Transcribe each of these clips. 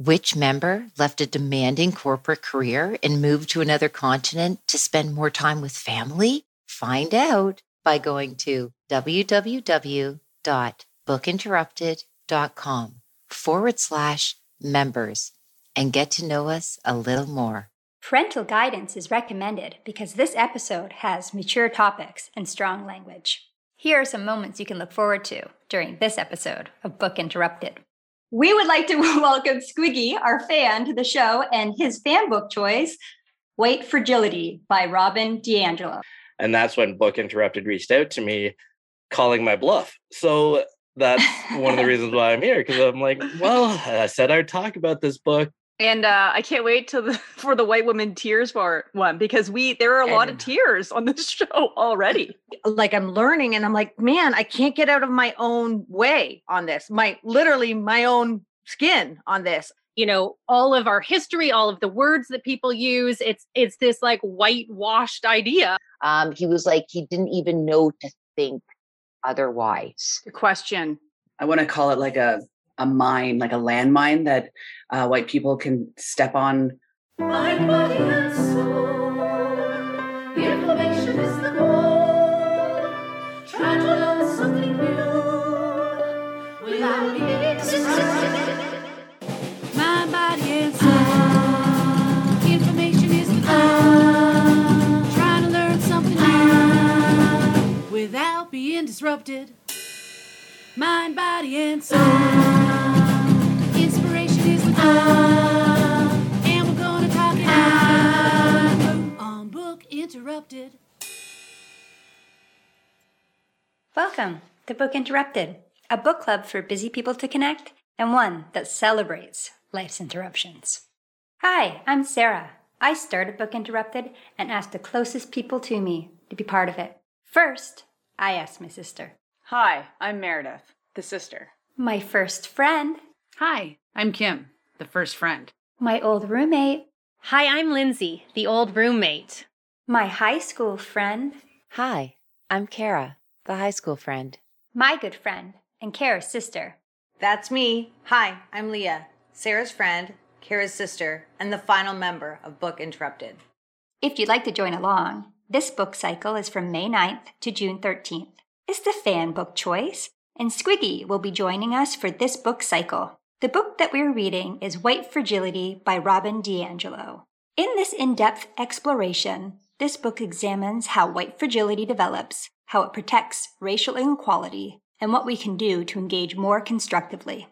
Which member left a demanding corporate career and moved to another continent to spend more time with family? Find out by going to www.bookinterrupted.com forward slash members and get to know us a little more. Parental guidance is recommended because this episode has mature topics and strong language. Here are some moments you can look forward to during this episode of Book Interrupted. We would like to welcome Squiggy, our fan, to the show and his fan book choice, White Fragility by Robin DiAngelo. And that's when Book Interrupted reached out to me calling my bluff. So that's one of the reasons why I'm here because I'm like, well, I said I'd talk about this book. And uh, I can't wait till the, for the white woman tears part one because we there are a lot of tears on this show already. Like I'm learning, and I'm like, man, I can't get out of my own way on this. My literally my own skin on this. You know, all of our history, all of the words that people use. It's it's this like whitewashed idea. Um, he was like he didn't even know to think otherwise. The question. I want to call it like a a mine, like a landmine that uh, white people can step on. Mind, body, and soul. The information is the goal. Try to learn something new without being Mind, body, and soul. Information is the goal. Trying to learn something new without being disrupted. Mind, body, and soul. Welcome to Book Interrupted, a book club for busy people to connect and one that celebrates life's interruptions. Hi, I'm Sarah. I started Book Interrupted and asked the closest people to me to be part of it. First, I asked my sister. Hi, I'm Meredith, the sister. My first friend. Hi, I'm Kim, the first friend. My old roommate. Hi, I'm Lindsay, the old roommate. My high school friend. Hi, I'm Kara, the high school friend. My good friend and Kara's sister. That's me. Hi, I'm Leah, Sarah's friend, Kara's sister, and the final member of Book Interrupted. If you'd like to join along, this book cycle is from May 9th to June 13th. It's the fan book choice, and Squiggy will be joining us for this book cycle. The book that we're reading is White Fragility by Robin DiAngelo. In this in depth exploration, this book examines how white fragility develops, how it protects racial inequality, and what we can do to engage more constructively.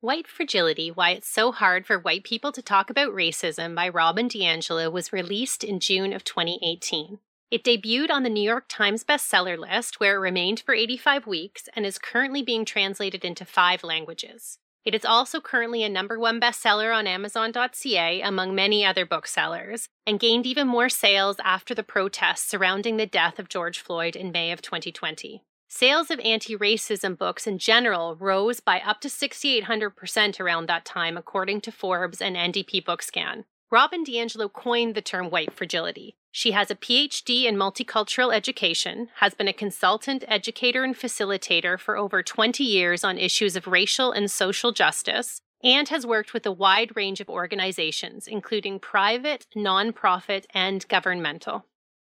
White Fragility Why It's So Hard for White People to Talk About Racism by Robin DiAngelo was released in June of 2018. It debuted on the New York Times bestseller list, where it remained for 85 weeks and is currently being translated into five languages. It is also currently a number one bestseller on Amazon.ca, among many other booksellers, and gained even more sales after the protests surrounding the death of George Floyd in May of 2020. Sales of anti racism books in general rose by up to 6,800% around that time, according to Forbes and NDP Bookscan. Robin DiAngelo coined the term white fragility. She has a PhD in multicultural education, has been a consultant, educator, and facilitator for over 20 years on issues of racial and social justice, and has worked with a wide range of organizations, including private, nonprofit, and governmental.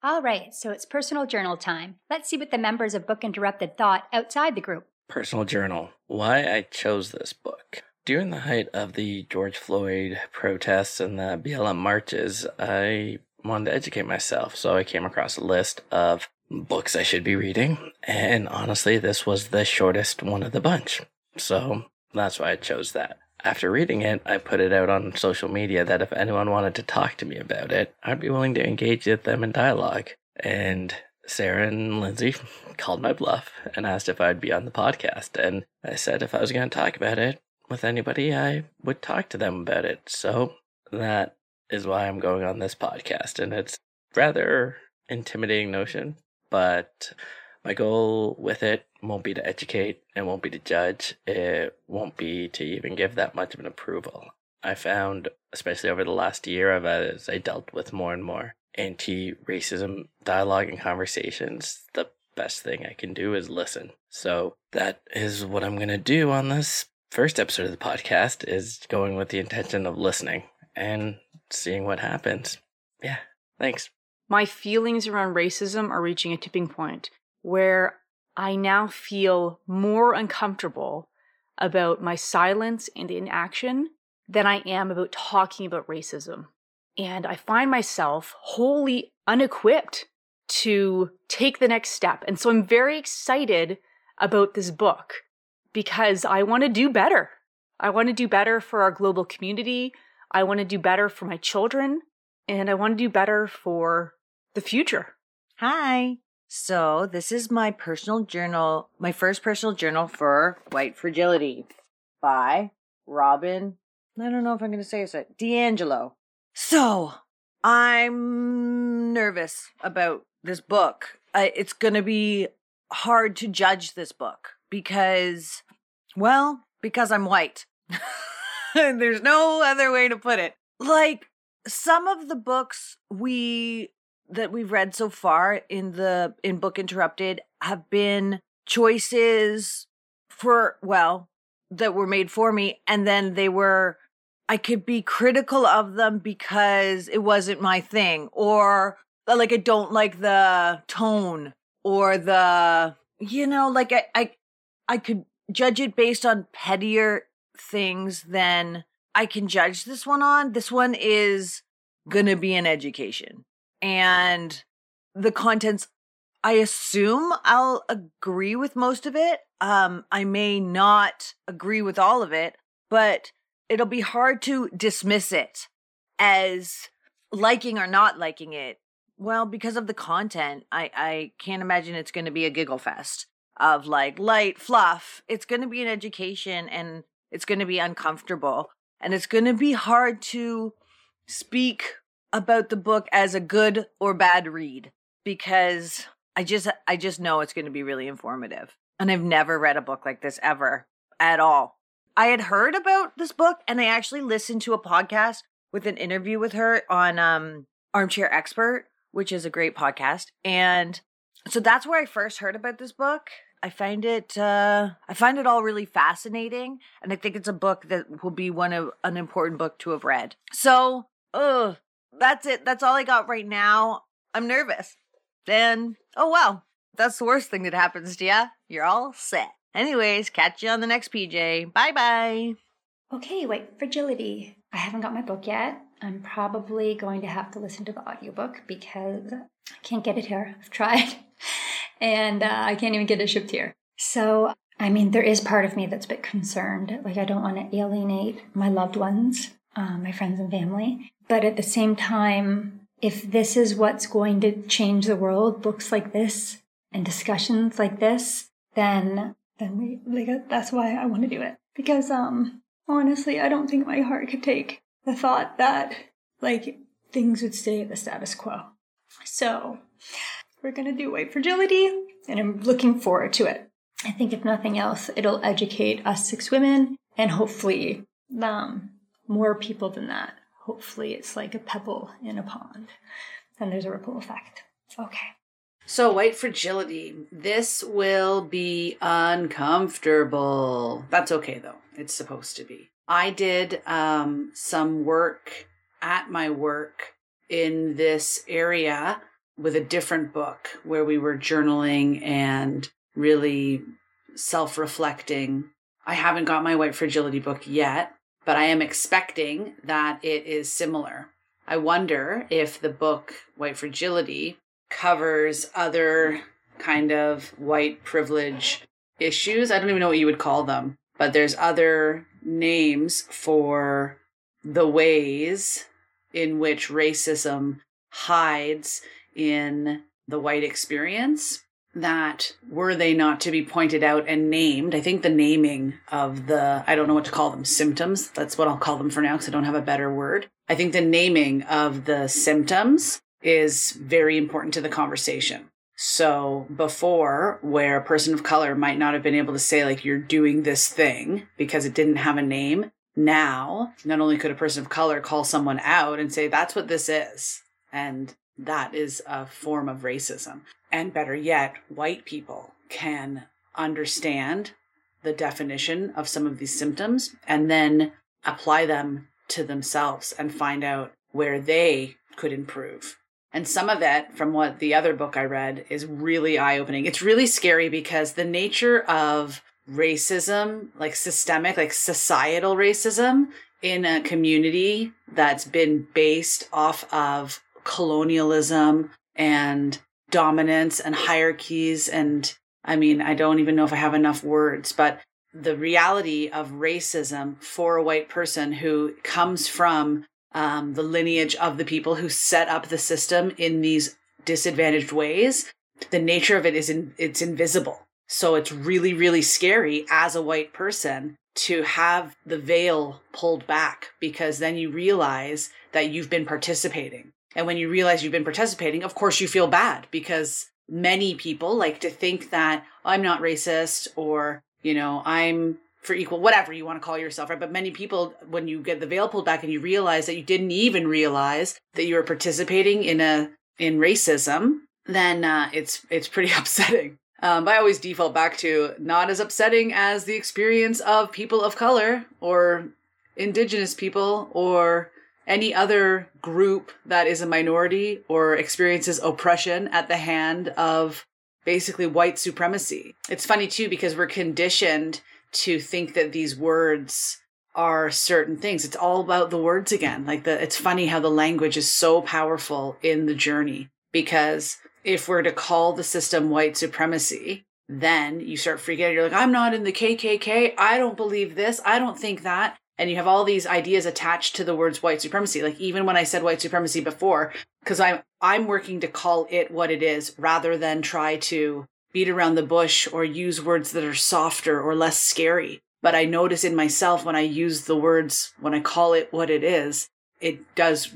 All right, so it's personal journal time. Let's see what the members of Book Interrupted thought outside the group. Personal journal. Why I chose this book. During the height of the George Floyd protests and the BLM marches, I wanted to educate myself, so I came across a list of books I should be reading, and honestly, this was the shortest one of the bunch. So that's why I chose that. After reading it, I put it out on social media that if anyone wanted to talk to me about it, I'd be willing to engage with them in dialogue. And Sarah and Lindsay called my bluff and asked if I'd be on the podcast. And I said if I was going to talk about it with anybody, I would talk to them about it. So that is why I'm going on this podcast. And it's rather intimidating notion, but my goal with it won't be to educate, it won't be to judge, it won't be to even give that much of an approval. I found, especially over the last year, as I dealt with more and more anti racism dialogue and conversations, the best thing I can do is listen. So that is what I'm going to do on this first episode of the podcast is going with the intention of listening and seeing what happens. Yeah, thanks. My feelings around racism are reaching a tipping point where I now feel more uncomfortable about my silence and inaction than I am about talking about racism. And I find myself wholly unequipped to take the next step. And so I'm very excited about this book because I want to do better. I want to do better for our global community. I want to do better for my children. And I want to do better for the future. Hi. So, this is my personal journal, my first personal journal for White Fragility by Robin. I don't know if I'm going to say it. DiAngelo. So, I'm nervous about this book. Uh, it's going to be hard to judge this book because, well, because I'm white. There's no other way to put it. Like, some of the books we that we've read so far in the in book interrupted have been choices for well that were made for me and then they were I could be critical of them because it wasn't my thing or like I don't like the tone or the you know like I I I could judge it based on pettier things than I can judge this one on. This one is going to be an education and the contents I assume I'll agree with most of it. Um, I may not agree with all of it, but it'll be hard to dismiss it as liking or not liking it. Well, because of the content, I, I can't imagine it's going to be a giggle fest of like light fluff. It's going to be an education and it's going to be uncomfortable and it's going to be hard to speak about the book as a good or bad read because I just I just know it's going to be really informative. And I've never read a book like this ever at all. I had heard about this book and I actually listened to a podcast with an interview with her on um Armchair Expert, which is a great podcast. And so that's where I first heard about this book. I find it uh I find it all really fascinating and I think it's a book that will be one of an important book to have read. So, ugh, that's it. That's all I got right now. I'm nervous. Then, oh well, that's the worst thing that happens to you. You're all set. Anyways, catch you on the next PJ. Bye bye. Okay, wait, fragility. I haven't got my book yet. I'm probably going to have to listen to the audiobook because I can't get it here. I've tried. And uh, I can't even get it shipped here. So, I mean, there is part of me that's a bit concerned. Like, I don't want to alienate my loved ones, uh, my friends and family. But at the same time, if this is what's going to change the world, books like this and discussions like this, then then we like that's why I want to do it. Because um honestly, I don't think my heart could take the thought that like things would stay at the status quo. So we're gonna do white fragility, and I'm looking forward to it. I think if nothing else, it'll educate us six women and hopefully um, more people than that hopefully it's like a pebble in a pond and there's a ripple effect. Okay. So, white fragility. This will be uncomfortable. That's okay, though. It's supposed to be. I did um, some work at my work in this area with a different book where we were journaling and really self reflecting. I haven't got my white fragility book yet, but I am expecting that it is similar. I wonder if the book White Fragility covers other kind of white privilege issues. I don't even know what you would call them, but there's other names for the ways in which racism hides in the white experience that were they not to be pointed out and named, I think the naming of the, I don't know what to call them, symptoms, that's what I'll call them for now because I don't have a better word. I think the naming of the symptoms is very important to the conversation. So before, where a person of color might not have been able to say, like, you're doing this thing because it didn't have a name, now, not only could a person of color call someone out and say, that's what this is. And that is a form of racism. And better yet, white people can understand the definition of some of these symptoms and then apply them to themselves and find out where they could improve. And some of it, from what the other book I read, is really eye opening. It's really scary because the nature of racism, like systemic, like societal racism in a community that's been based off of colonialism and dominance and hierarchies. And I mean, I don't even know if I have enough words, but the reality of racism for a white person who comes from um, the lineage of the people who set up the system in these disadvantaged ways, the nature of it is in, it's invisible. So it's really, really scary as a white person to have the veil pulled back because then you realize that you've been participating. And when you realize you've been participating, of course you feel bad because many people like to think that I'm not racist or, you know, I'm for equal, whatever you want to call yourself, right? But many people, when you get the veil pulled back and you realize that you didn't even realize that you were participating in a, in racism, then uh, it's, it's pretty upsetting. Um, I always default back to not as upsetting as the experience of people of color or indigenous people or any other group that is a minority or experiences oppression at the hand of basically white supremacy. It's funny too because we're conditioned to think that these words are certain things. It's all about the words again. Like the it's funny how the language is so powerful in the journey because if we're to call the system white supremacy, then you start freaking out. You're like, I'm not in the KKK. I don't believe this. I don't think that. And you have all these ideas attached to the words white supremacy. Like even when I said white supremacy before, because I'm I'm working to call it what it is rather than try to beat around the bush or use words that are softer or less scary. But I notice in myself when I use the words, when I call it what it is, it does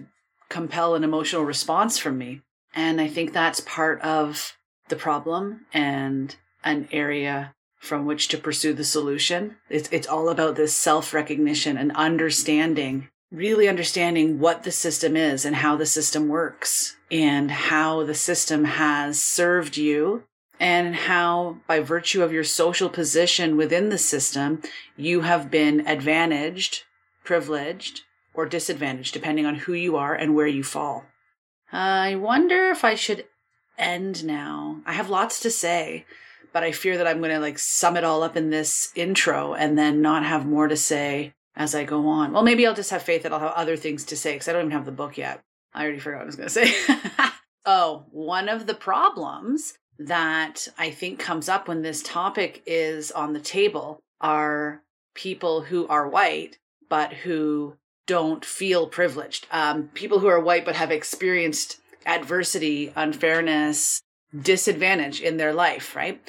compel an emotional response from me. And I think that's part of the problem and an area from which to pursue the solution. It's, it's all about this self recognition and understanding, really understanding what the system is and how the system works and how the system has served you and how, by virtue of your social position within the system, you have been advantaged, privileged, or disadvantaged, depending on who you are and where you fall. I wonder if I should end now. I have lots to say, but I fear that I'm going to like sum it all up in this intro and then not have more to say as I go on. Well, maybe I'll just have faith that I'll have other things to say because I don't even have the book yet. I already forgot what I was going to say. oh, one of the problems that I think comes up when this topic is on the table are people who are white, but who don't feel privileged. Um, people who are white but have experienced adversity, unfairness, disadvantage in their life, right?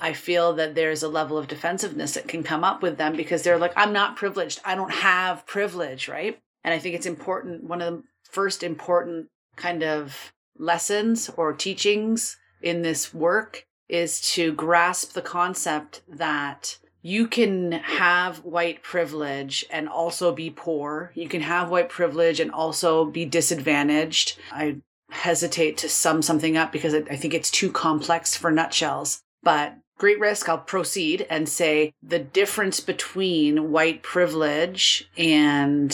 I feel that there's a level of defensiveness that can come up with them because they're like, I'm not privileged. I don't have privilege, right? And I think it's important. One of the first important kind of lessons or teachings in this work is to grasp the concept that you can have white privilege and also be poor. You can have white privilege and also be disadvantaged. I hesitate to sum something up because I think it's too complex for nutshells. But great risk, I'll proceed and say the difference between white privilege and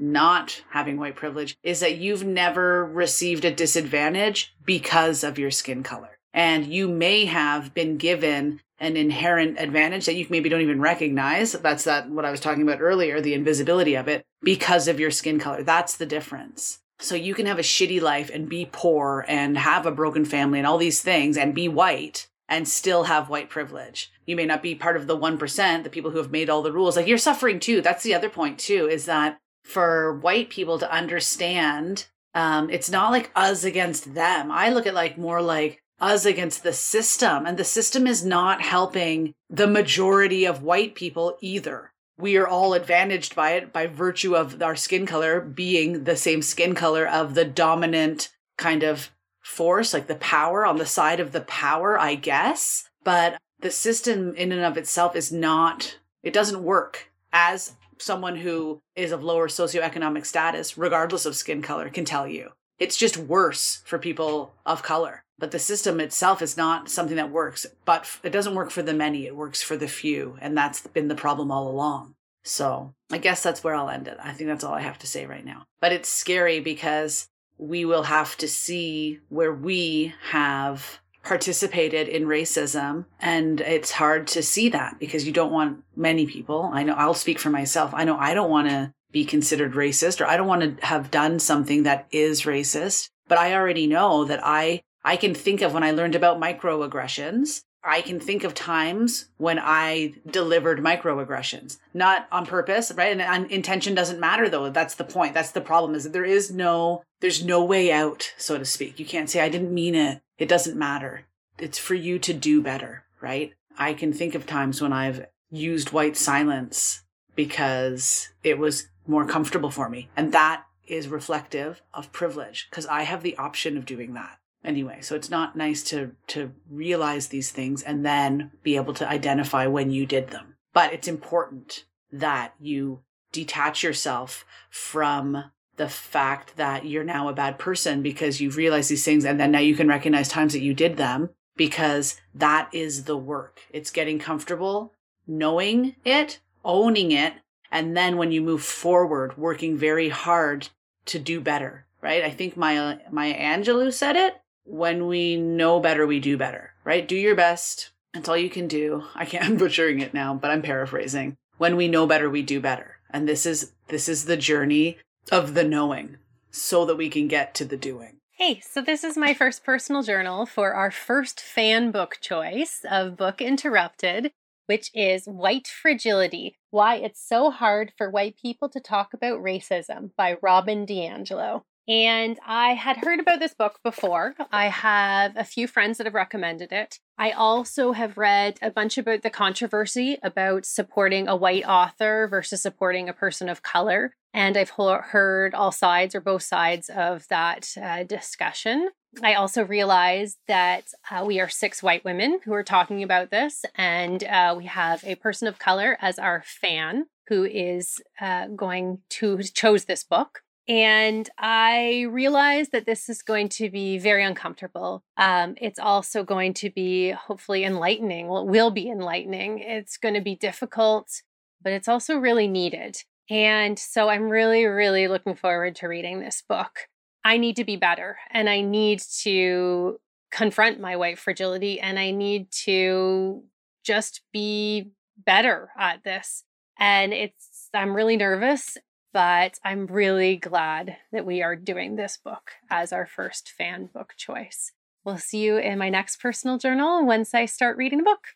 not having white privilege is that you've never received a disadvantage because of your skin color. And you may have been given an inherent advantage that you maybe don't even recognize. That's that what I was talking about earlier, the invisibility of it because of your skin color. That's the difference. So you can have a shitty life and be poor and have a broken family and all these things and be white and still have white privilege. You may not be part of the 1%, the people who have made all the rules. Like you're suffering too. That's the other point too, is that for white people to understand, um, it's not like us against them. I look at like more like us against the system. And the system is not helping the majority of white people either. We are all advantaged by it by virtue of our skin color being the same skin color of the dominant kind of force, like the power on the side of the power, I guess. But the system in and of itself is not, it doesn't work as someone who is of lower socioeconomic status, regardless of skin color, can tell you It's just worse for people of color. But the system itself is not something that works, but it doesn't work for the many, it works for the few. And that's been the problem all along. So I guess that's where I'll end it. I think that's all I have to say right now. But it's scary because we will have to see where we have participated in racism and it's hard to see that because you don't want many people i know i'll speak for myself i know i don't want to be considered racist or i don't want to have done something that is racist but i already know that i i can think of when i learned about microaggressions I can think of times when I delivered microaggressions, not on purpose, right? And, intention doesn't matter though. That's the point. That's the problem is that there is no, there's no way out, so to speak. You can't say, I didn't mean it. It doesn't matter. It's for you to do better, right? I can think of times when I've used white silence because it was more comfortable for me. And that is reflective of privilege because I have the option of doing that anyway so it's not nice to to realize these things and then be able to identify when you did them but it's important that you detach yourself from the fact that you're now a bad person because you've realized these things and then now you can recognize times that you did them because that is the work it's getting comfortable knowing it owning it and then when you move forward working very hard to do better right i think my Maya Angelou said it when we know better, we do better, right? Do your best. That's all you can do. I can't, I'm butchering it now, but I'm paraphrasing. When we know better, we do better. And this is, this is the journey of the knowing so that we can get to the doing. Hey, so this is my first personal journal for our first fan book choice of Book Interrupted, which is White Fragility Why It's So Hard for White People to Talk About Racism by Robin DiAngelo. And I had heard about this book before. I have a few friends that have recommended it. I also have read a bunch about the controversy about supporting a white author versus supporting a person of color. And I've heard all sides or both sides of that uh, discussion. I also realized that uh, we are six white women who are talking about this, and uh, we have a person of color as our fan who is uh, going to chose this book. And I realized that this is going to be very uncomfortable. Um, it's also going to be hopefully enlightening. Well, it will be enlightening. It's going to be difficult, but it's also really needed. And so I'm really, really looking forward to reading this book. I need to be better and I need to confront my white fragility and I need to just be better at this. And it's, I'm really nervous but I'm really glad that we are doing this book as our first fan book choice. We'll see you in my next personal journal once I start reading the book.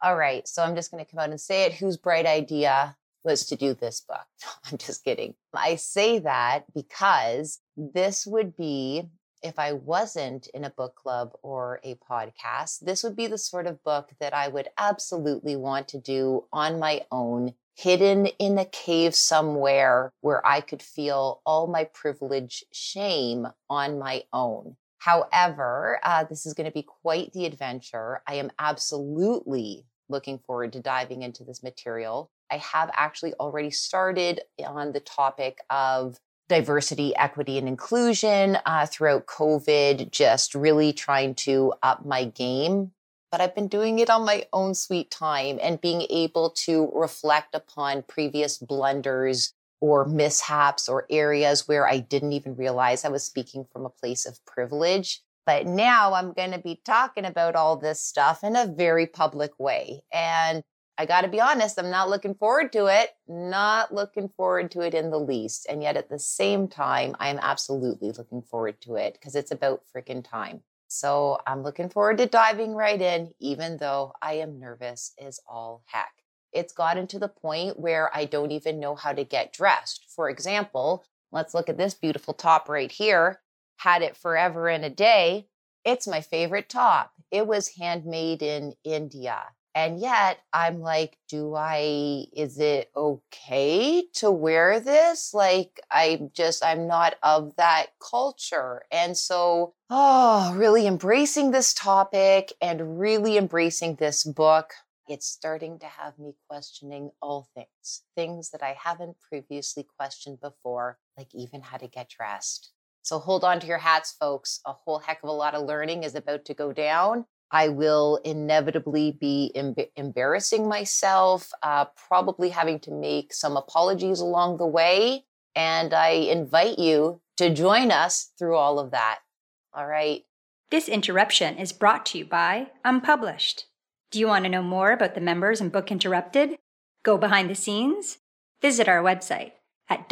All right. So I'm just going to come out and say it. Whose bright idea was to do this book? I'm just kidding. I say that because this would be, if I wasn't in a book club or a podcast, this would be the sort of book that I would absolutely want to do on my own hidden in a cave somewhere where I could feel all my privilege shame on my own. However, uh, this is going to be quite the adventure. I am absolutely looking forward to diving into this material. I have actually already started on the topic of diversity, equity, and inclusion uh, throughout COVID, just really trying to up my game but I've been doing it on my own sweet time and being able to reflect upon previous blunders or mishaps or areas where I didn't even realize I was speaking from a place of privilege. But now I'm going to be talking about all this stuff in a very public way. And I got to be honest, I'm not looking forward to it, not looking forward to it in the least. And yet at the same time, I'm absolutely looking forward to it because it's about freaking time. So I'm looking forward to diving right in, even though I am nervous as all heck. It's gotten to the point where I don't even know how to get dressed. For example, let's look at this beautiful top right here. Had it forever and a day. It's my favorite top. It was handmade in India. And yet I'm like, do I, is it okay to wear this? Like, I'm just, I'm not of that culture. And so, oh, really embracing this topic and really embracing this book. It's starting to have me questioning all things, things that I haven't previously questioned before, like even how to get dressed. So hold on to your hats, folks. A whole heck of a lot of learning is about to go down. I will inevitably be em- embarrassing myself, uh, probably having to make some apologies along the way. And I invite you to join us through all of that. All right. This interruption is brought to you by Unpublished. Do you want to know more about the members in Book Interrupted? Go behind the scenes? Visit our website at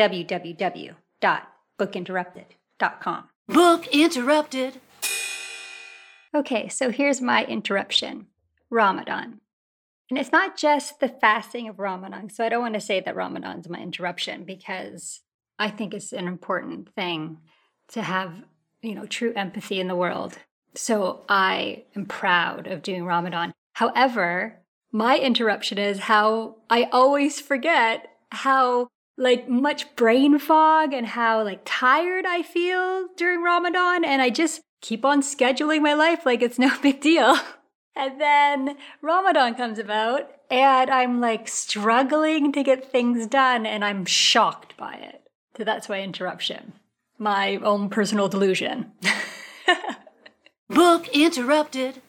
Book interrupted. Okay, so here's my interruption Ramadan. And it's not just the fasting of Ramadan. So I don't want to say that Ramadan's my interruption because I think it's an important thing to have, you know, true empathy in the world. So I am proud of doing Ramadan. However, my interruption is how I always forget how like much brain fog and how like tired I feel during Ramadan and I just keep on scheduling my life like it's no big deal. And then Ramadan comes about and I'm like struggling to get things done and I'm shocked by it. So that's my interruption. My own personal delusion. Book interrupted.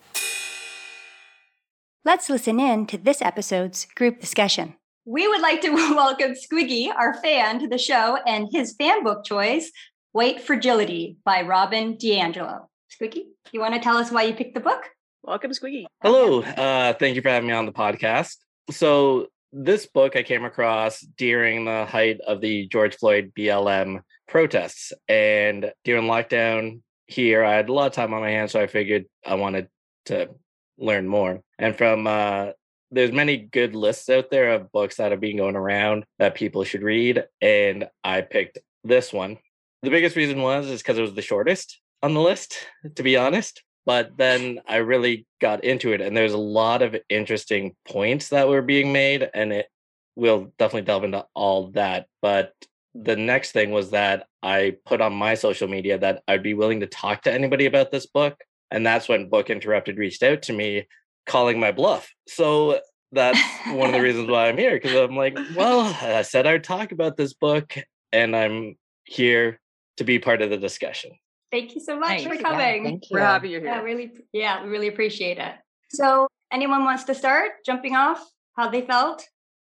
Let's listen in to this episode's group discussion. We would like to welcome Squiggy, our fan, to the show and his fan book choice, White Fragility by Robin DiAngelo. Squiggy, you want to tell us why you picked the book? Welcome, Squiggy. Hello. Uh, thank you for having me on the podcast. So, this book I came across during the height of the George Floyd BLM protests. And during lockdown here, I had a lot of time on my hands. So, I figured I wanted to learn more. And from, uh, there's many good lists out there of books that have been going around that people should read. And I picked this one. The biggest reason was is because it was the shortest on the list, to be honest but then I really got into it, and there's a lot of interesting points that were being made, and it will definitely delve into all that. But the next thing was that I put on my social media that I'd be willing to talk to anybody about this book, and that's when Book Interrupted reached out to me, calling my bluff. So that's one of the reasons why I'm here because I'm like, well, I said I'd talk about this book, and I'm here to be part of the discussion. Thank you so much Nice. for Yeah, coming. thank We're you. happy you're Yeah, here. really, yeah, we really appreciate it. So, anyone wants to start jumping off how they felt?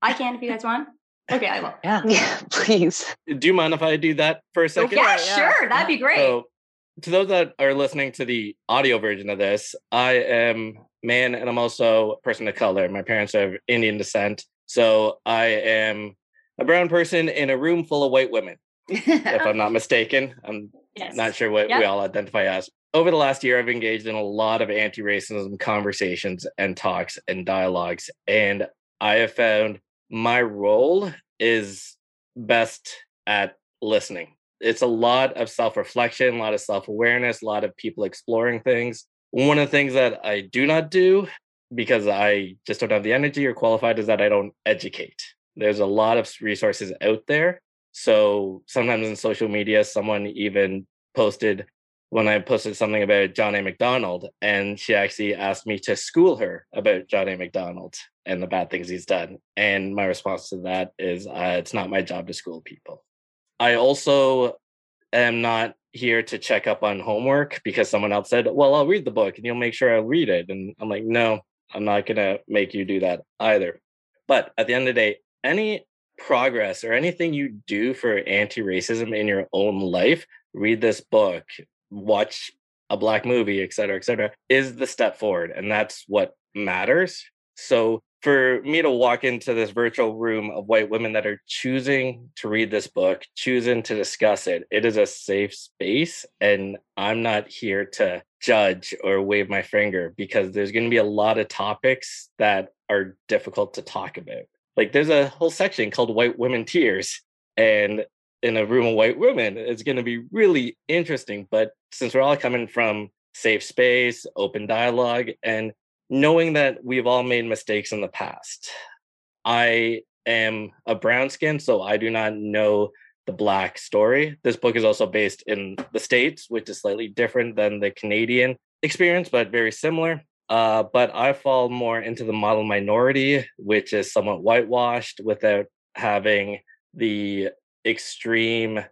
I can if you guys want. Okay, I will. Yeah. Yeah, please. Do you mind if I do that for a oh, second? Yeah, yeah. sure, that'd be great. So, to those that are listening to the audio version of this, I am man and I'm also a person of color. My parents are of Indian descent. So I am a brown person in a room full of white women, if I'm not mistaken. I'm yes. not sure what we all identify as. Over the last year, I've engaged in a lot of anti racism conversations and talks and dialogues. And I have found my role is best at listening. It's a lot of self reflection, a lot of self awareness, a lot of people exploring things. One of the things that I do not do because I just don't have the energy or qualified is that I don't educate. There's a lot of resources out there. So sometimes in social media, someone even posted when I posted something about John A. Macdonald, and she actually asked me to school her about John A. Macdonald and the bad things he's done. And my response to that is, uh, it's not my job to school people. I also am not here to check up on homework because someone else said, well, I'll read the book and you'll make sure I read it. And I'm like, no, I'm not going to make you do that either. But at the end of the day, any progress or anything you do for anti racism in your own life, read this book, watch a black movie, et cetera, et cetera, is the step forward. And that's what matters. So for me to walk into this virtual room of white women that are choosing to read this book, choosing to discuss it, it is a safe space. And I'm not here to judge or wave my finger because there's going to be a lot of topics that are difficult to talk about. Like there's a whole section called White Women Tears. And in a room of white women, it's going to be really interesting. But since we're all coming from safe space, open dialogue, and knowing that we've all made mistakes in the past. I am a brown skin, so I do not know the black story. This book is also based in the States, which is slightly different than the Canadian experience, but very similar. Uh, but I fall more into the model minority, which is somewhat whitewashed without having the extreme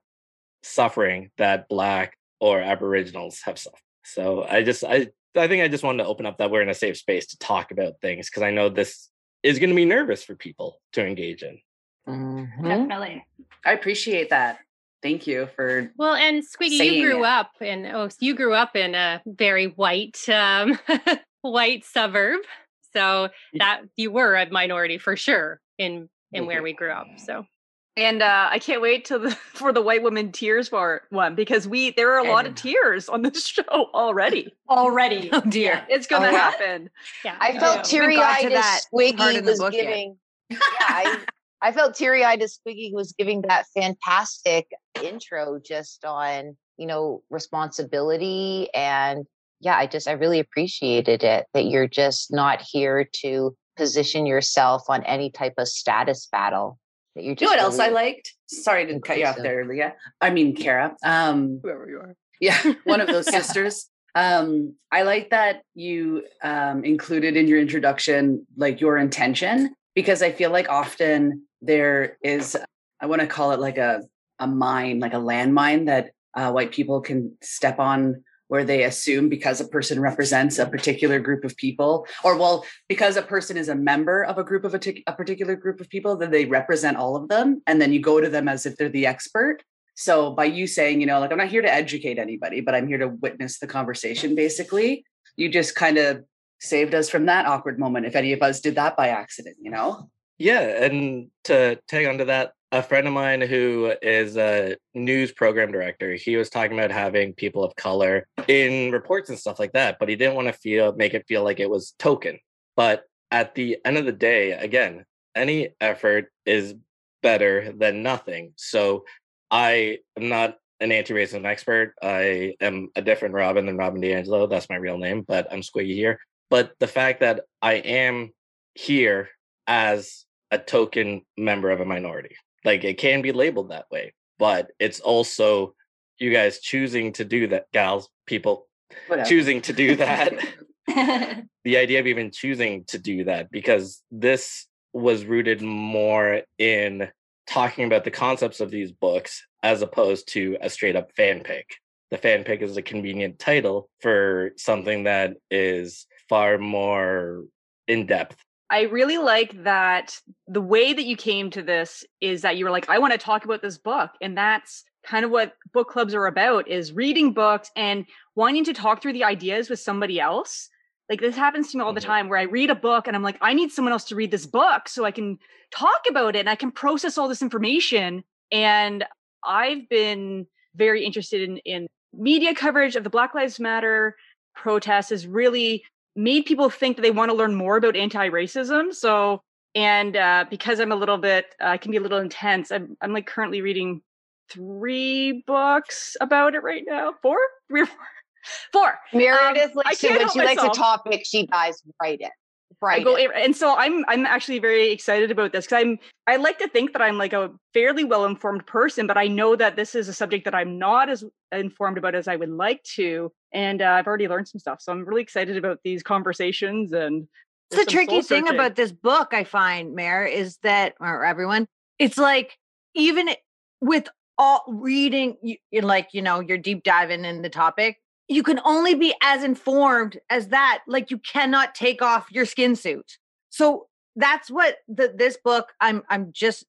suffering that Black or Aboriginals have suffered. So I just I I think I just wanted to open up that we're in a safe space to talk about things because I know this is going to be nervous for people to engage in. Mm-hmm. Definitely. I appreciate that. Thank you for Well, and Squiggy, you grew it. up in oh, you grew up in a very white, um, white suburb. So that you were a minority for sure in in where we grew up. So And uh, I can't wait till the for the white woman tears part one because we there are a lot of tears on this show already. Already. Oh dear. It's gonna Oh, happen. yeah, I felt Haven't teary got eyed as that Squiggy was giving. Yeah, I, I felt teary eyed as Squiggy was giving that fantastic intro just on, you know, responsibility. And yeah, I just, I really appreciated it that you're just not here to position yourself on any type of status battle. That you're Do you just know what else I liked? Sorry to cut you off there, Leah. I mean, Kara. Um, Whoever you are. yeah, one of those sisters. Um, I like that you um, included in your introduction like your intention because I feel like often there is, I want to call it like a a mine, like a landmine that uh, white people can step on where they assume because a person represents a particular group of people, or well, because a person is a member of a group of a, particular group of people, that they represent all of them, and then you go to them as if they're the expert. So by you saying, you know, like I'm not here to educate anybody, but I'm here to witness the conversation, basically, you just kind of saved us from that awkward moment. If any of us did that by accident, you know. Yeah, and to tag onto that, a friend of mine who is a news program director, he was talking about having people of color in reports and stuff like that, but he didn't want to feel make it feel like it was token. But at the end of the day, again, any effort is better than nothing. So I am not an anti-racism expert. I am a different Robin than Robin DiAngelo. That's my real name, but I'm Squiggy here. But the fact that I am here as a token member of a minority. Like it can be labeled that way, but it's also you guys choosing to do that, gals, people Whatever. choosing to do that. the idea of even choosing to do that, because this was rooted more in talking about the concepts of these books as opposed to a straight up fan pick. The fan pick is a convenient title for something that is far more in depth I really like that the way that you came to this is that you were like, I want to talk about this book. And that's kind of what book clubs are about is reading books and wanting to talk through the ideas with somebody else. Like this happens to me all the mm-hmm. time where I read a book and I'm like, I need someone else to read this book so I can talk about it and I can process all this information. And I've been very interested in, in media coverage of the Black Lives Matter protests has really made people think that they want to learn more about anti-racism. So, and uh, because I'm a little bit, uh, I can be a little intense. I'm, I'm like currently reading three books about it right now. Four, three or four, four. Meredith Um, I likes to, can't when she likes a topic, she dives right in. I Right. go, and so I'm I'm actually very excited about this because I'm I like to think that I'm like a fairly well informed person, but I know that this is a subject that I'm not as informed about as I would like to, and uh, I've already learned some stuff. So I'm really excited about these conversations and. It's the tricky thing about this book, I find, Mayor, is that, or everyone, it's like, even with all reading, you, like, you know, you're deep diving in the topic, you can only be as informed as that. Like, you cannot take off your skin suit. So that's what the, this book, I'm, I'm just,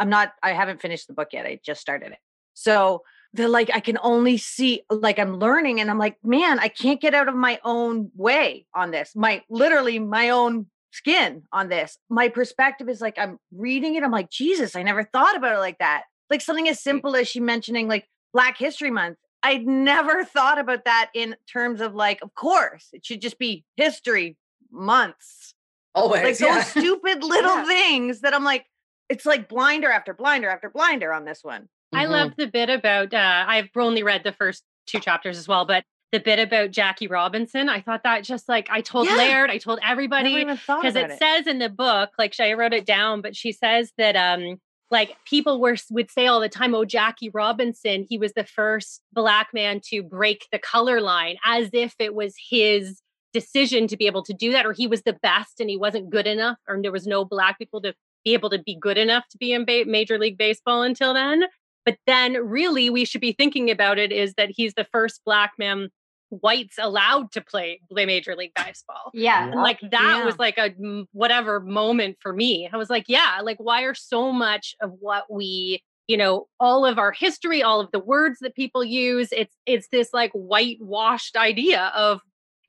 I'm not, I haven't finished the book yet. I just started it. So the like I can only see like I'm learning and I'm like, man, I can't get out of my own way on this. My literally my own skin on this. My perspective is like I'm reading it. I'm like, Jesus, I never thought about it like that. Like something as simple as she mentioning like Black History Month. I'd never thought about that in terms of like, of course, it should just be history months. Always, like yeah. those stupid little Yeah. things that I'm like, it's like blinder after blinder after blinder on this one. I love the bit about uh, I've only read the first two chapters as well, but the bit about Jackie Robinson, I thought that just like I told Yeah. Laird, I told everybody because about it, says in the book, like I wrote it down, but she says that um like people were would say all the time, oh Jackie Robinson, he was the first black man to break the color line, as if it was his decision to be able to do that, or he was the best and he wasn't good enough, or there was no black people to be able to be good enough to be in ba- Major League Baseball until then. But then really we should be thinking about it is that he's the first black man whites allowed to play play major league baseball. Yeah. And like that Yeah. was like a whatever moment for me. I was like, yeah, like why are so much of what we, you know, all of our history, all of the words that people use, it's it's this like whitewashed idea of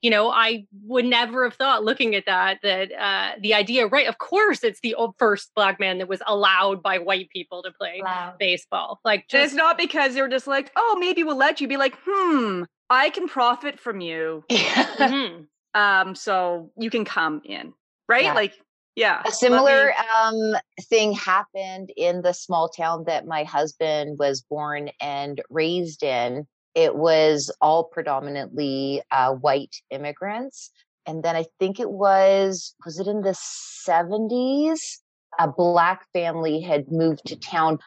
you know, I would never have thought looking at that that uh the idea, right? Of course, it's the o- first black man that was allowed by white people to play baseball. Like And just it's not because they were just like, oh, maybe we'll let you be like, hmm, I can profit from you. Mhm. Um, so you can come in. Right? Yeah. Like, yeah. A similar me- um, thing happened in the small town that my husband was born and raised in. It was all predominantly uh, white immigrants. And then I think it was, was it in the 70s? A black family had moved to town,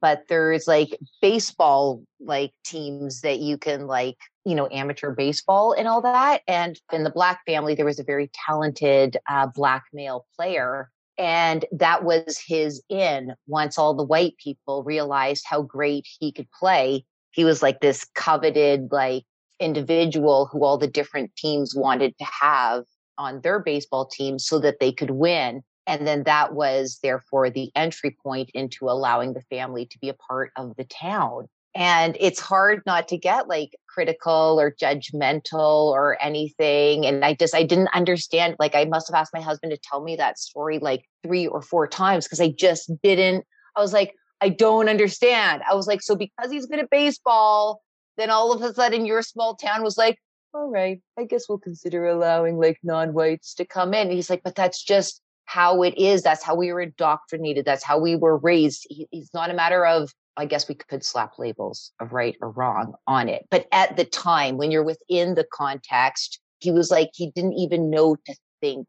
but there's like baseball like teams that you can like, you know, amateur baseball and all that. And in the black family, there was a very talented uh, black male player. And that was his in once all the white people realized how great he could play. He was like this coveted, like individual who all the different teams wanted to have on their baseball team so that they could win. And then that was therefore the entry point into allowing the family to be a part of the town. And it's hard not to get like critical or judgmental or anything. And I just, I didn't understand. Like, I must have asked my husband to tell me that story like three or four times because I just didn't. I was like, I don't understand. I was like, so because he's good at baseball, then all of a sudden your small town was like, all right, I guess we'll consider allowing like non whites to come in. And he's like, but that's just how it is. That's how we were indoctrinated. That's how we were raised. He, it's not a matter of, I guess we could slap labels of right or wrong on it. But at the time, when you're within the context, he was like, he didn't even know to think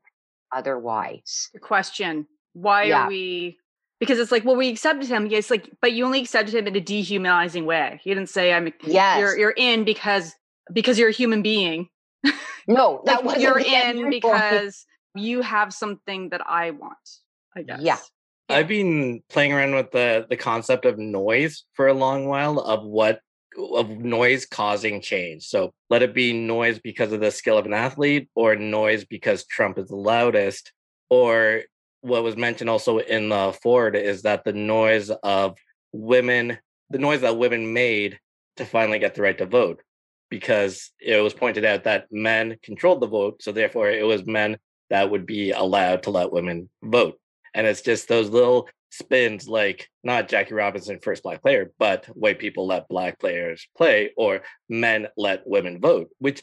otherwise. The question. Why Yeah. are we because it's like, well, we accepted him. Yes, like, but you only accepted him in a dehumanizing way. He didn't say, I'm Yes. you're you're in because because you're a human being. No, that Like, wasn't you're the in entry point. because you have something that I want, I guess. Yeah. I've been playing around with the the concept of noise for a long while of what of noise causing change. So let it be noise because of the skill of an athlete or noise because Trump is the loudest or what was mentioned also in the Ford is that the noise of women the noise that women made to finally get the right to vote because it was pointed out that men controlled the vote so therefore it was men that would be allowed to let women vote and it's just those little spins like not Jackie Robinson first black player, but white people let black players play or men let women vote, which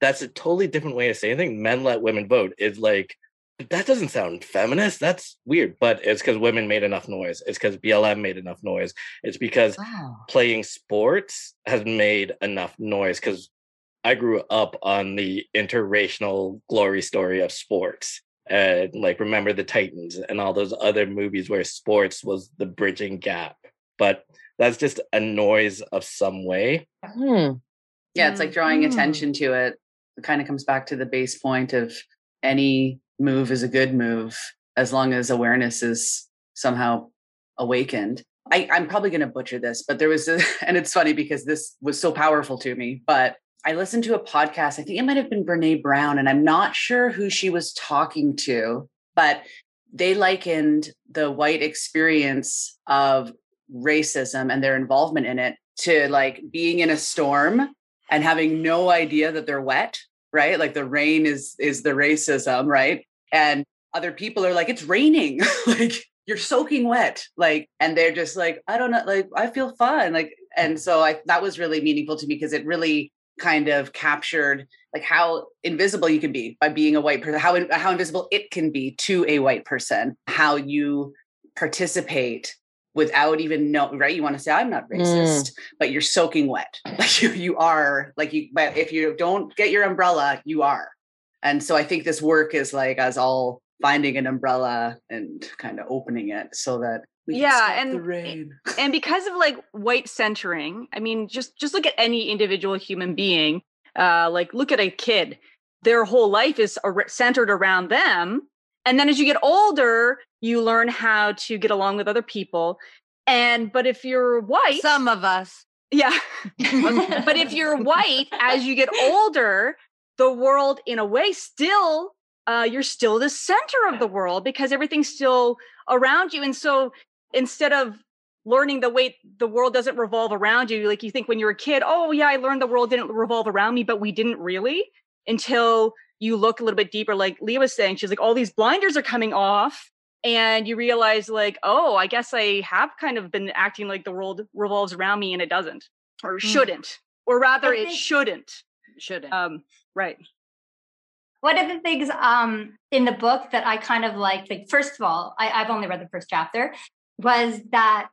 that's a totally different way of saying things. Men let women vote is like that doesn't sound feminist. That's weird, but it's because women made enough noise. It's because BLM made enough noise. It's because Wow. playing sports has made enough noise because I grew up on the interracial glory story of sports. And like remember the Titans and all those other movies where sports was the bridging gap. But that's just a noise of some way. Hmm. Yeah, it's like drawing Mhm. attention to it. It kind of comes back to the base point of any move is a good move as long as awareness is somehow awakened. I, I'm probably going to butcher this, but there was, a, and it's funny because this was so powerful to me. But I listened to a podcast. I think it might have been Brene Brown, and I'm not sure who she was talking to, but they likened the white experience of racism and their involvement in it to like being in a storm and having no idea that they're wet right? Like the rain is is the racism right? And other people are like it's raining. Like you're soaking wet. Like and they're just like i don't know like i feel fine. Like and so i that was really meaningful to me because it really kind of captured like how invisible you can be by being a white person how how invisible it can be to a white person how you participate without even know right? You want to say i'm not racist but you're soaking wet. Like you, you are like you but if you don't get your umbrella you are. And so i think this work is like us all finding an umbrella and kind of opening it so that we can yeah and the rain. and because of like white centering i mean just just look at any individual human being uh like look at a kid. Their whole life is centered around them and then as you get older you learn how to get along with other people And but if you're white, Some of us. yeah. but if you're white, as you get older, the world, in a way, still uh, you're still the center of the world because everything's still around you. And so instead of learning the way the world doesn't revolve around you, like you think when you're a kid, oh yeah, I learned the world didn't revolve around me, but we didn't really until you look a little bit deeper. Like Leah was saying, she's like, all these blinders are coming off. And you realize, like, oh, I guess I have kind of been acting like the world revolves around me and it doesn't, or shouldn't, or rather, it shouldn't. Shouldn't. Um, right. One of the things um, in the book that I kind of like, like first of all, I, I've only read the first chapter, was that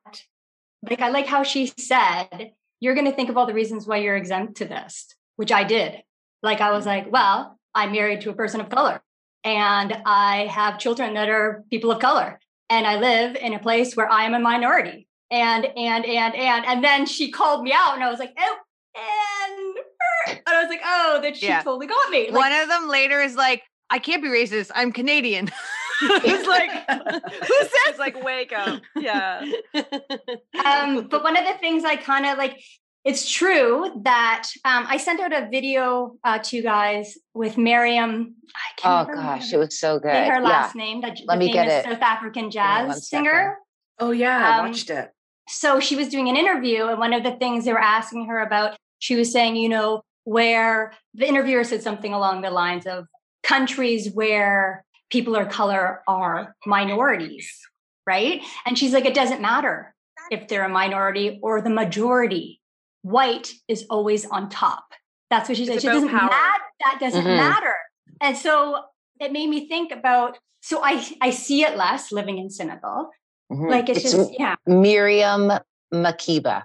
like I like how she said, you're going to think of all the reasons why you're exempt to this, which I did. Like I was like, well, I'm married to a person of color, and I have children that are people of color, and I live in a place where I am a minority, and and and and and then she called me out, and I was like, oh, and and I was like, oh, that she Yeah. totally got me. Like, One of them later is like, I can't be racist. I'm Canadian. it's like, who says It's like, wake up. Yeah. um, but one of the things I kind of like, it's true that um, I sent out a video uh, to you guys with Miriam. I Oh can't remember gosh, it was so good. say her yeah. last name, the, the Let me get famous it. South African jazz singer. Oh yeah, I Um, watched it. so she was doing an interview and one of the things they were asking her about she was saying you know where the interviewer said something along the lines of countries where people of color are minorities right and she's like it doesn't matter if they're a minority or the majority white is always on top that's what she said It's it doesn't power. matter that doesn't Mhm. matter and so it made me think about so i i see it less living in senegal Mhm. like it's, It's just yeah Miriam Makeba.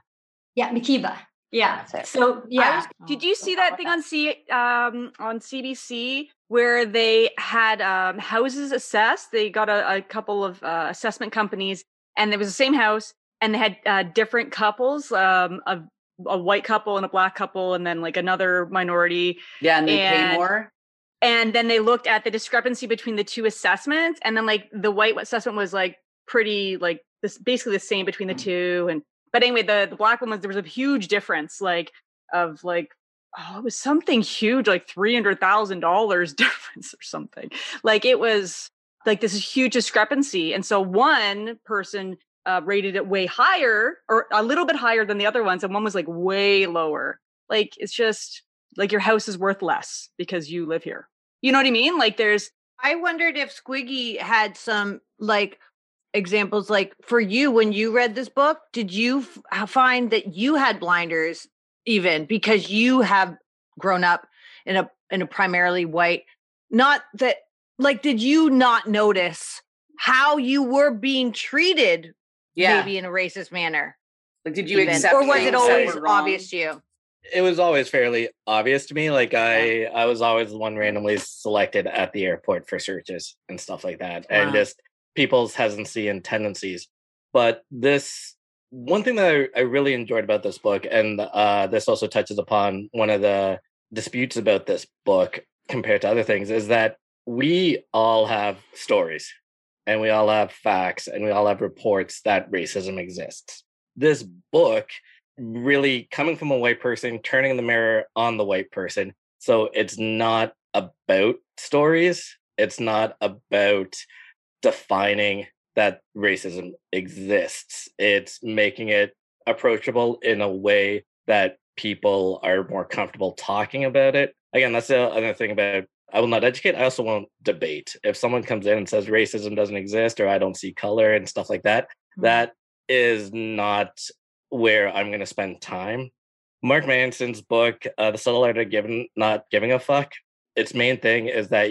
yeah, Makeba. Yeah. So yeah. was- did you see that thing on C um on CBC where they had um houses assessed? They got a, a couple of uh, assessment companies, and it was the same house, and they had uh, different couples, um, a, a white couple and a black couple, and then like another minority, Yeah, and they pay more. and then they looked at the discrepancy between the two assessments, and then like the white assessment was like pretty like this basically the same between the mm. two, and but anyway, the the black one was there was a huge difference, like of like oh, it was something huge, like three hundred thousand dollars difference or something. Like it was like this huge discrepancy, and so one person uh, rated it way higher or a little bit higher than the other ones, and one was like way lower. Like it's just like your house is worth less because you live here. You know what I mean? Like there's I wondered if Squiggy had some like examples like for you when you read this book did you f- h- find that you had blinders even because you have grown up in a in a primarily white not that like did you not notice how you were being treated Yeah. maybe in a racist manner Like, did you even? accept or was it always obvious to you it was always fairly obvious to me. Like I, I was always the one randomly selected at the airport for searches and stuff like that, and just people's hesitancy and tendencies. But this one thing that I, I really enjoyed about this book, and uh, this also touches upon one of the disputes about this book compared to other things, is that we all have stories, and we all have facts, and we all have reports that racism exists. This book really coming from a white person, turning the mirror on the white person. So it's not about stories. It's not about defining that racism exists. It's making it approachable in a way that people are more comfortable talking about it. Again, that's the other thing about I will not educate. I also won't debate. If someone comes in and says racism doesn't exist or I don't see color and stuff like that, that is not where I'm going to spend time. Mark Manson's book, uh, The Subtle Art of Giving, Not Giving a Fuck, its main thing is that,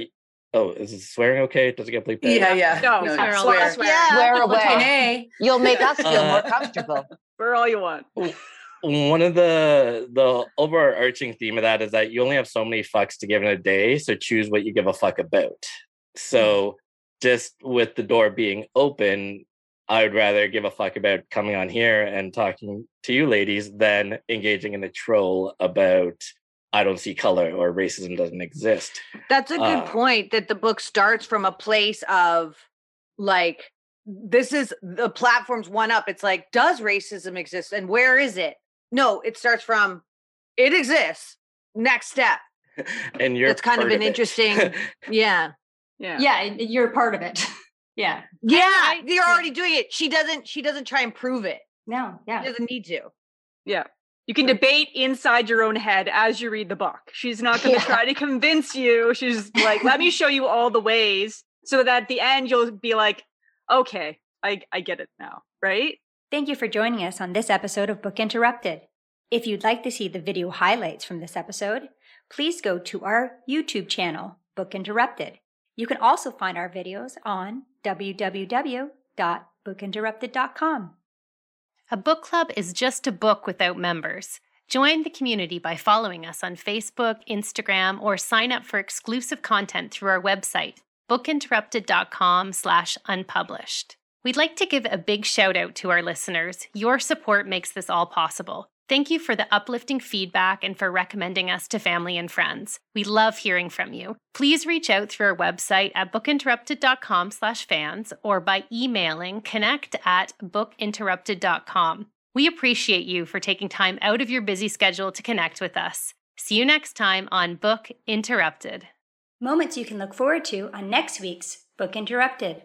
oh, is swearing okay? Does it get bleeped out? Yeah, yeah. No, No, swear, swear. swear. Yeah. Swear away. Hey. You'll make us feel more Uh, comfortable. We're all you want. One of the the overarching theme of that is that you only have so many fucks to give in a day so choose what you give a fuck about so just with the door being open i would rather give a fuck about coming on here and talking to you ladies than engaging in a troll about i don't see color or racism doesn't exist That's a good Uh, point that the book starts from a place of like this is the platform's one up. It's like, does racism exist and where is it? No, it starts from it exists. Next step. and you're It's kind of an it. interesting, yeah. Yeah. Yeah, you're part of it. yeah. Yeah, I- you're already doing it. She doesn't she doesn't try and prove it. No, yeah. She doesn't need to. Yeah. You can debate inside your own head as you read the book. She's not going to Yeah. try to convince you. She's like, let me show you all the ways so that at the end you'll be like, okay, I, I get it now. Right? Thank you for joining us on this episode of Book Interrupted. If you'd like to see the video highlights from this episode, please go to our YouTube channel, Book Interrupted. You can also find our videos on www.bookinterrupted.com. A book club is just a book without members. Join the community by following us on Facebook, Instagram, or sign up for exclusive content through our website, bookinterrupted.com slash unpublished. We'd like to give a big shout out to our listeners. Your support makes this all possible. Thank you for the uplifting feedback and for recommending us to family and friends. We love hearing from you. Please reach out through our website at bookinterrupted.com slash fans or by emailing connect at bookinterrupted.com. We appreciate you for taking time out of your busy schedule to connect with us. See you next time on Book Interrupted. Moments you can look forward to on next week's Book Interrupted.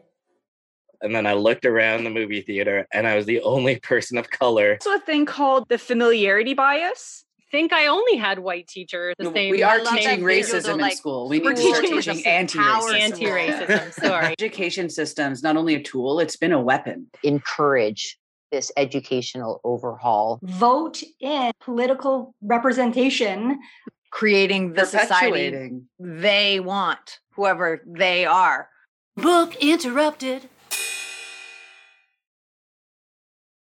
And then I looked around the movie theater and I was the only person of color. Also, a thing called the familiarity bias. think I only had white teachers. The No, same. we are teaching racism in like, school. We we're need to start teaching teaching some power anti-racism. Anti-racism. Sorry. Education systems not only a tool; it's been a weapon. Encourage this educational overhaul. Vote in political representation. Creating the society they want, whoever they are. Book interrupted.